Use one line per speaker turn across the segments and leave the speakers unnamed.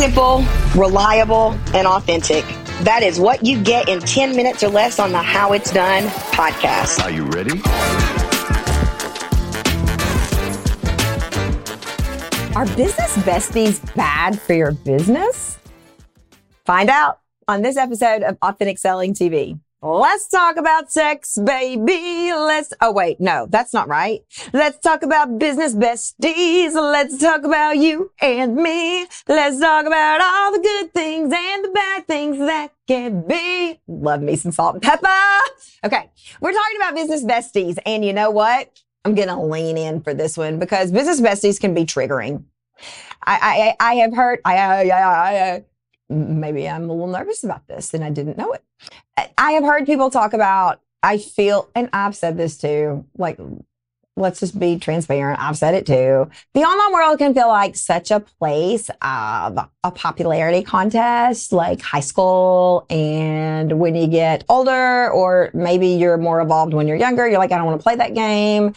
Simple, reliable, and authentic. That is what you get in 10 minutes or less on the How It's Done podcast.
Are you ready?
Are business besties bad for your business? Find out on this episode of Authentic Selling TV. Let's talk about sex, baby. Let's, oh wait, no, that's not right. Let's talk about business besties. Let's talk about you and me. Let's talk about all the good things and the bad things that can be. Love me some salt and pepper. Okay. We're talking about business besties. And you know what? I'm going to lean in for this one because business besties can be triggering. I, I, I have heard, I, I, I, I maybe I'm a little nervous about this and I didn't know it. I have heard people talk about, I feel, and I've said this too, like, let's just be transparent. I've said it too. The online world can feel like such a place of a popularity contest, like high school. And when you get older, or maybe you're more evolved when you're younger, you're like, I don't want to play that game.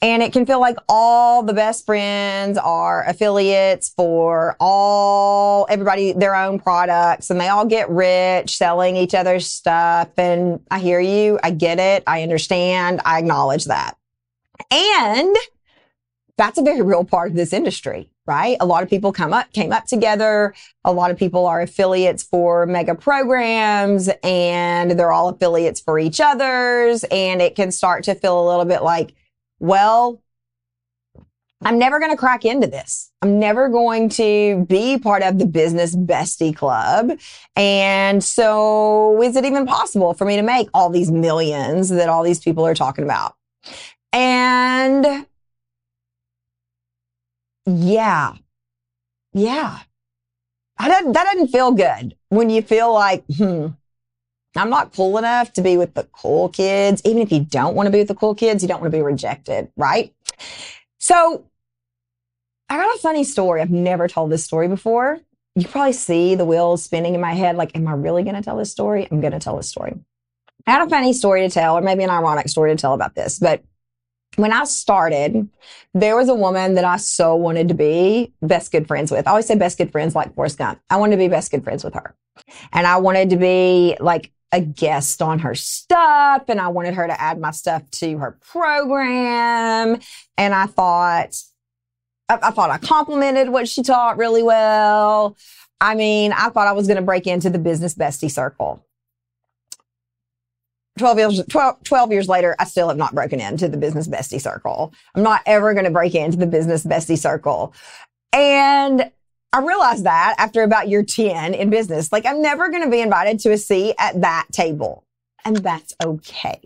And it can feel like all the best friends are affiliates for all, everybody, their own products and they all get rich selling each other's stuff. And I hear you. I get it. I understand. I acknowledge that. And that's a very real part of this industry, right? A lot of people come up, came up together. A lot of people are affiliates for mega programs and they're all affiliates for each other's. And it can start to feel a little bit like, well, I'm never going to crack into this. I'm never going to be part of the business bestie club. And so is it even possible for me to make all these millions that all these people are talking about? And yeah, yeah, that, that doesn't feel good when you feel like, hmm, I'm not cool enough to be with the cool kids. Even if you don't want to be with the cool kids, you don't want to be rejected, right? So I got a funny story. I've never told this story before. You probably see the wheels spinning in my head. Like, am I really going to tell this story? I'm going to tell this story. I had a funny story to tell, or maybe an ironic story to tell about this. But when I started, there was a woman that I so wanted to be best good friends with. I always say best good friends like Forrest Gump. I wanted to be best good friends with her. And I wanted to be like a guest on her stuff and I wanted her to add my stuff to her program. And I thought, I, I thought I complimented what she taught really well. I mean, I thought I was going to break into the business bestie circle. 12 years, 12, 12, years later, I still have not broken into the business bestie circle. I'm not ever going to break into the business bestie circle. And I realized that after about year 10 in business, like I'm never going to be invited to a seat at that table. And that's okay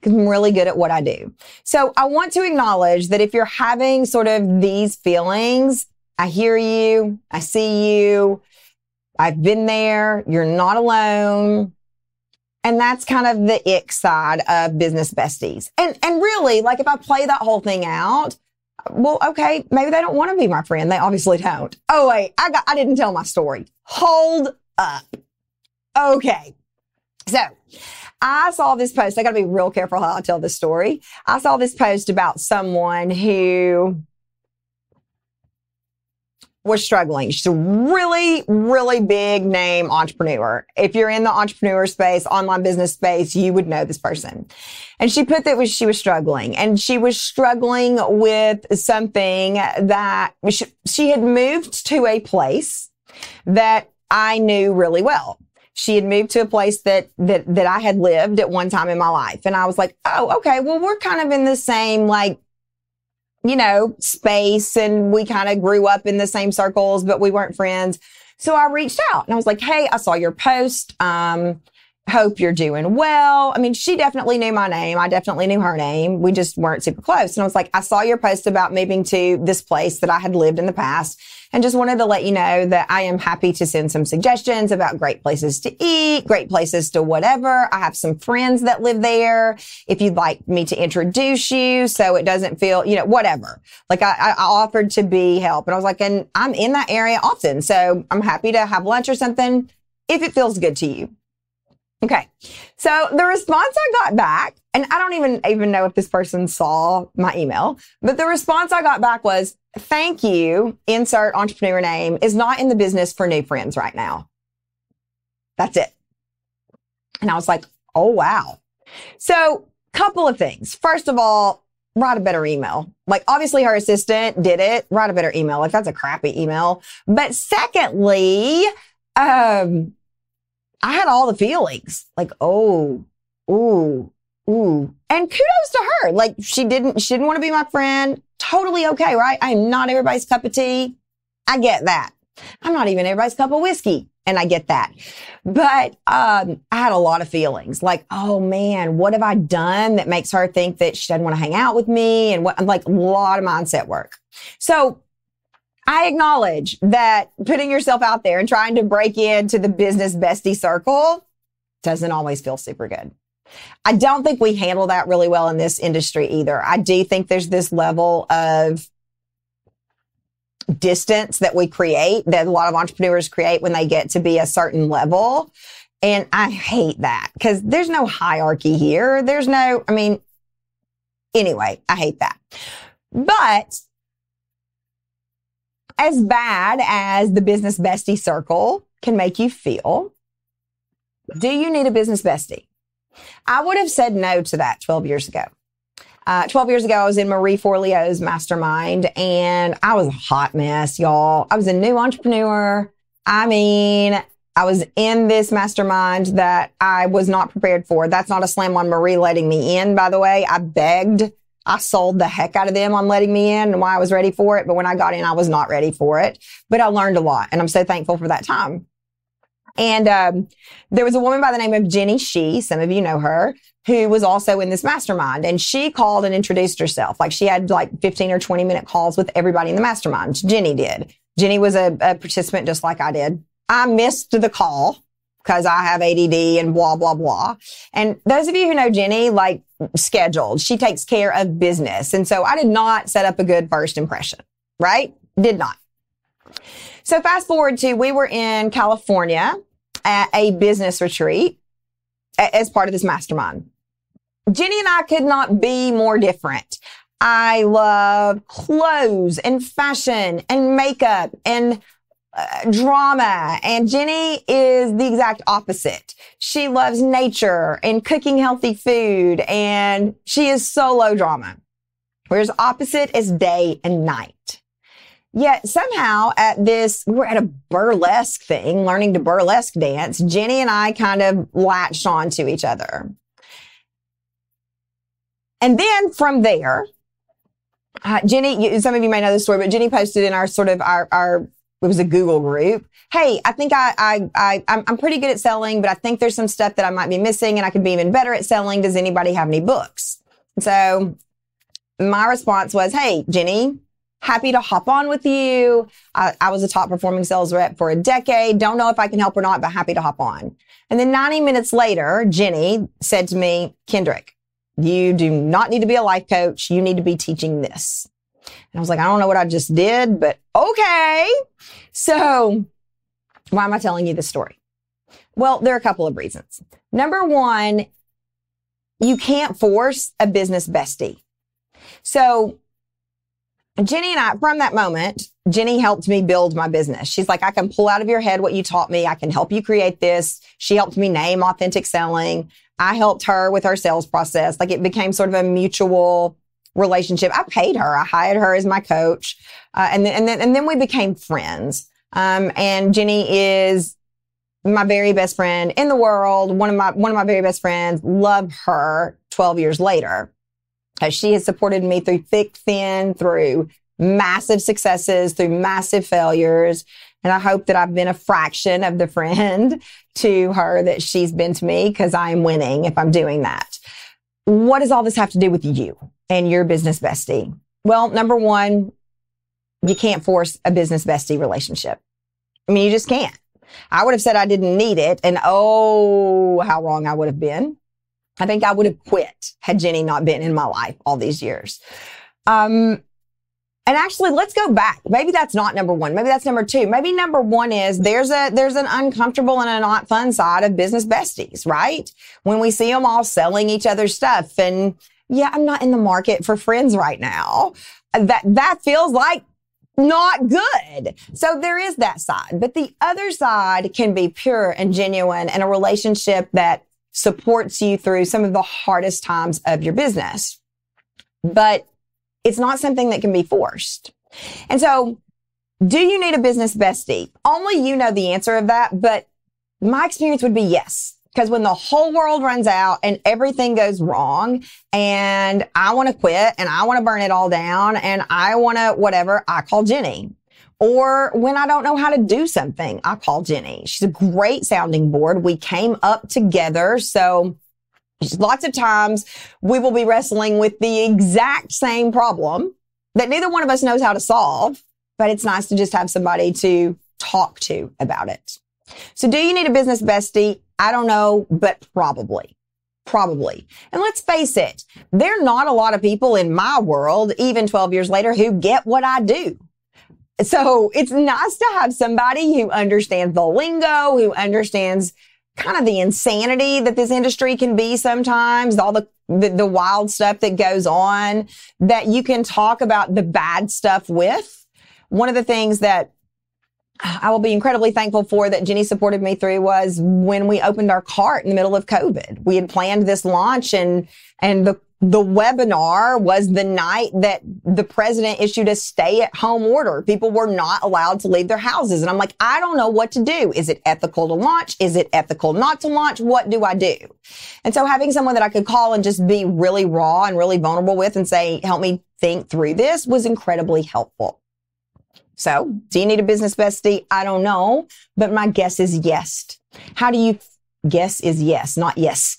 because I'm really good at what I do. So I want to acknowledge that if you're having sort of these feelings, I hear you. I see you. I've been there. You're not alone. And that's kind of the ick side of business besties. And, and really, like if I play that whole thing out, well, okay, maybe they don't want to be my friend. They obviously don't. Oh, wait, I got, I didn't tell my story. Hold up. Okay. So I saw this post. I got to be real careful how I tell this story. I saw this post about someone who was struggling. She's a really, really big name entrepreneur. If you're in the entrepreneur space, online business space, you would know this person. And she put that she was struggling and she was struggling with something that she, she had moved to a place that I knew really well. She had moved to a place that, that, that I had lived at one time in my life. And I was like, Oh, okay. Well, we're kind of in the same like you know, space and we kind of grew up in the same circles, but we weren't friends. So I reached out and I was like, Hey, I saw your post. Um, hope you're doing well. I mean, she definitely knew my name. I definitely knew her name. We just weren't super close. And I was like, I saw your post about moving to this place that I had lived in the past and just wanted to let you know that I am happy to send some suggestions about great places to eat, great places to whatever. I have some friends that live there. If you'd like me to introduce you so it doesn't feel, you know, whatever. Like I, I offered to be help and I was like, and I'm in that area often. So I'm happy to have lunch or something if it feels good to you. Okay. So the response I got back, and I don't even even know if this person saw my email, but the response I got back was, thank you, insert entrepreneur name, is not in the business for new friends right now. That's it. And I was like, oh wow. So couple of things. First of all, write a better email. Like obviously her assistant did it. Write a better email. Like that's a crappy email. But secondly, um, I had all the feelings like, oh, ooh, ooh. And kudos to her. Like she didn't, she didn't want to be my friend. Totally okay, right? I'm not everybody's cup of tea. I get that. I'm not even everybody's cup of whiskey. And I get that. But um, I had a lot of feelings like, oh man, what have I done that makes her think that she doesn't want to hang out with me? And what, like a lot of mindset work. So I acknowledge that putting yourself out there and trying to break into the business bestie circle doesn't always feel super good. I don't think we handle that really well in this industry either. I do think there's this level of distance that we create that a lot of entrepreneurs create when they get to be a certain level. And I hate that because there's no hierarchy here. There's no, I mean, anyway, I hate that. But as bad as the business bestie circle can make you feel, do you need a business bestie? I would have said no to that 12 years ago. Uh, 12 years ago, I was in Marie Forleo's mastermind and I was a hot mess, y'all. I was a new entrepreneur. I mean, I was in this mastermind that I was not prepared for. That's not a slam on Marie letting me in, by the way. I begged I sold the heck out of them on letting me in and why I was ready for it. But when I got in, I was not ready for it. But I learned a lot and I'm so thankful for that time. And um, there was a woman by the name of Jenny Shih, some of you know her, who was also in this mastermind. And she called and introduced herself. Like she had like 15 or 20 minute calls with everybody in the mastermind. Jenny did. Jenny was a, a participant just like I did. I missed the call because I have ADD and blah, blah, blah. And those of you who know Jenny, like scheduled, she takes care of business. And so I did not set up a good first impression, right? Did not. So fast forward to we were in California at a business retreat as part of this mastermind. Jenny and I could not be more different. I love clothes and fashion and makeup and uh, drama. And Jenny is the exact opposite. She loves nature and cooking healthy food and she is solo drama. Whereas opposite is day and night. Yet somehow at this, we're at a burlesque thing, learning to burlesque dance. Jenny and I kind of latched on to each other. And then from there, uh, Jenny, some of you may know the story, but Jenny posted in our sort of our, our it was a Google group. Hey, I think I, I, I, I'm, I'm pretty good at selling, but I think there's some stuff that I might be missing and I could be even better at selling. Does anybody have any books? So my response was, Hey, Jenny, happy to hop on with you. I, I was a top performing sales rep for a decade. Don't know if I can help or not, but happy to hop on. And then 90 minutes later, Jenny said to me, Kendrick, you do not need to be a life coach. You need to be teaching this. And I was like, I don't know what I just did, but okay. So why am I telling you this story? Well, there are a couple of reasons. Number one, you can't force a business bestie. So Jenny and I, from that moment, Jenny helped me build my business. She's like, I can pull out of your head what you taught me. I can help you create this. She helped me name authentic selling. I helped her with her sales process. Like it became sort of a mutual relationship. I paid her. I hired her as my coach. Uh, and then, and then, and then we became friends. Um, and Jenny is my very best friend in the world. One of my, one of my very best friends. Love her 12 years later. Uh, she has supported me through thick, thin, through massive successes, through massive failures. And I hope that I've been a fraction of the friend to her that she's been to me because I'm winning if I'm doing that. What does all this have to do with you? And your business bestie? Well, number one, you can't force a business bestie relationship. I mean, you just can't. I would have said I didn't need it. And oh, how wrong I would have been. I think I would have quit had Jenny not been in my life all these years. Um, And actually, let's go back. Maybe that's not number one. Maybe that's number two. Maybe number one is there's a, there's an uncomfortable and a not fun side of business besties, right? When we see them all selling each other stuff and yeah, I'm not in the market for friends right now. That, that feels like not good. So there is that side, but the other side can be pure and genuine and a relationship that supports you through some of the hardest times of your business. But it's not something that can be forced. And so do you need a business bestie? Only you know the answer of that, but my experience would be yes. Because when the whole world runs out and everything goes wrong and I want to quit and I want to burn it all down and I want to whatever, I call Jenny. Or when I don't know how to do something, I call Jenny. She's a great sounding board. We came up together. So lots of times we will be wrestling with the exact same problem that neither one of us knows how to solve, but it's nice to just have somebody to talk to about it. So do you need a business bestie? I don't know, but probably. Probably. And let's face it, there are not a lot of people in my world, even 12 years later, who get what I do. So it's nice to have somebody who understands the lingo, who understands kind of the insanity that this industry can be sometimes, all the, the, the wild stuff that goes on that you can talk about the bad stuff with. One of the things that I will be incredibly thankful for that Jenny supported me through was when we opened our cart in the middle of COVID. We had planned this launch and, and the, the webinar was the night that the president issued a stay at home order. People were not allowed to leave their houses. And I'm like, I don't know what to do. Is it ethical to launch? Is it ethical not to launch? What do I do? And so having someone that I could call and just be really raw and really vulnerable with and say, help me think through this was incredibly helpful. So, do you need a business bestie? I don't know, but my guess is yes. How do you guess is yes, not yes.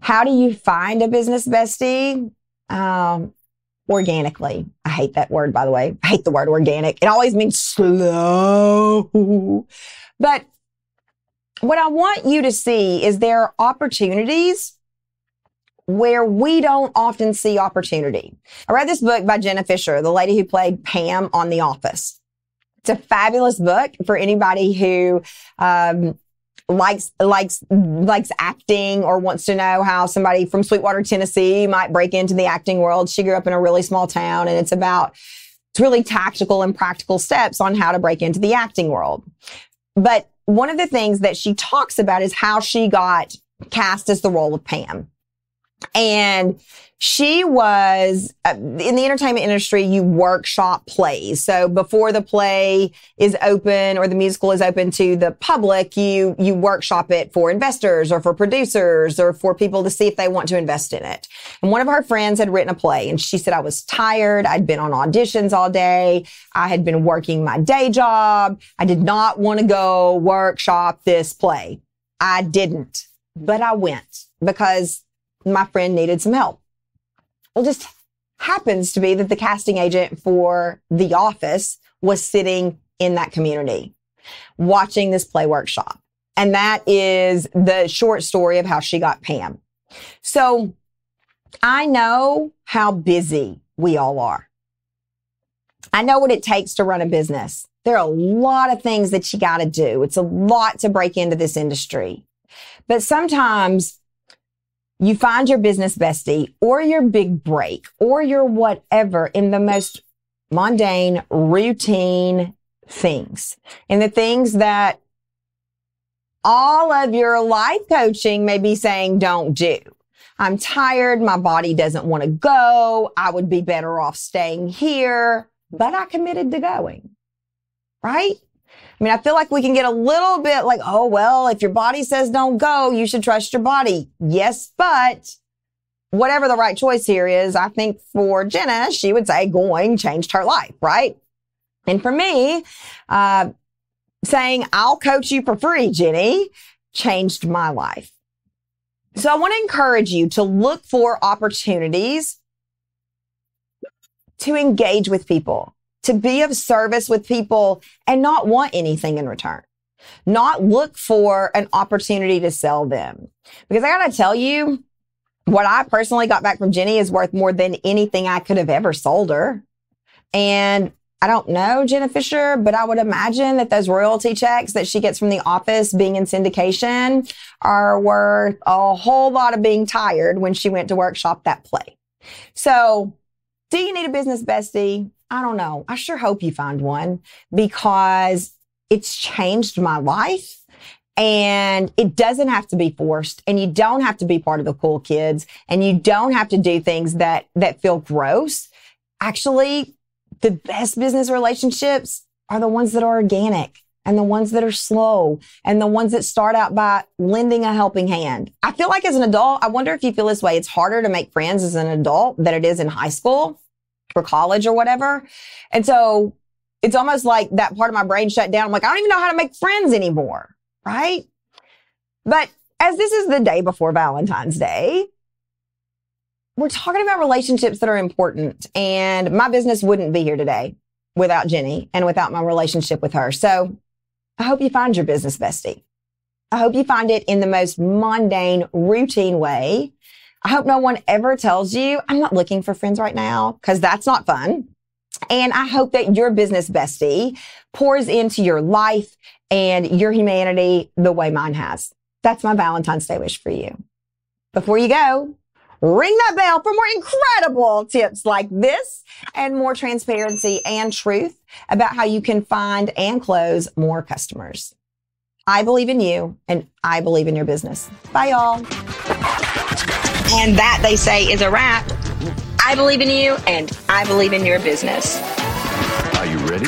How do you find a business bestie? Um, organically. I hate that word, by the way. I hate the word organic. It always means slow. But what I want you to see is there are opportunities where we don't often see opportunity. I read this book by Jenna Fischer, the lady who played Pam on The Office. It's a fabulous book for anybody who um, likes likes likes acting or wants to know how somebody from Sweetwater, Tennessee might break into the acting world. She grew up in a really small town and it's about it's really tactical and practical steps on how to break into the acting world. But one of the things that she talks about is how she got cast as the role of Pam. And she was uh, in the entertainment industry, you workshop plays. So before the play is open or the musical is open to the public, you, you workshop it for investors or for producers or for people to see if they want to invest in it. And one of her friends had written a play and she said, I was tired. I'd been on auditions all day. I had been working my day job. I did not want to go workshop this play. I didn't, but I went because my friend needed some help. Well, just happens to be that the casting agent for The Office was sitting in that community watching this play workshop. And that is the short story of how she got Pam. So I know how busy we all are. I know what it takes to run a business. There are a lot of things that you got to do. It's a lot to break into this industry. But sometimes you find your business bestie or your big break or your whatever in the most mundane, routine things and the things that all of your life coaching may be saying don't do. I'm tired. My body doesn't want to go. I would be better off staying here, but I committed to going. Right? I mean, I feel like we can get a little bit like, oh, well, if your body says don't go, you should trust your body. Yes, but whatever the right choice here is, I think for Jenna, she would say going changed her life, right? And for me, uh, saying I'll coach you for free, Jenny, changed my life. So I want to encourage you to look for opportunities to engage with people to be of service with people and not want anything in return. Not look for an opportunity to sell them. Because I gotta tell you, what I personally got back from Jenny is worth more than anything I could have ever sold her. And I don't know Jenna Fischer, but I would imagine that those royalty checks that she gets from the office being in syndication are worth a whole lot of being tired when she went to workshop that play. So do you need a business bestie? I don't know. I sure hope you find one because it's changed my life. And it doesn't have to be forced and you don't have to be part of the cool kids and you don't have to do things that, that feel gross. Actually, the best business relationships are the ones that are organic and the ones that are slow and the ones that start out by lending a helping hand. I feel like as an adult, I wonder if you feel this way. It's harder to make friends as an adult than it is in high school or college or whatever. And so it's almost like that part of my brain shut down. I'm like, I don't even know how to make friends anymore. Right. But as this is the day before Valentine's Day, we're talking about relationships that are important and my business wouldn't be here today without Jenny and without my relationship with her. So I hope you find your business bestie. I hope you find it in the most mundane, routine way. I hope no one ever tells you I'm not looking for friends right now because that's not fun. And I hope that your business bestie pours into your life and your humanity the way mine has. That's my Valentine's Day wish for you. Before you go, ring that bell for more incredible tips like this and more transparency and truth about how you can find and close more customers. I believe in you and I believe in your business. Bye, y'all.
And that, they say, is a wrap. I believe in you and I believe in your business.
Are you ready?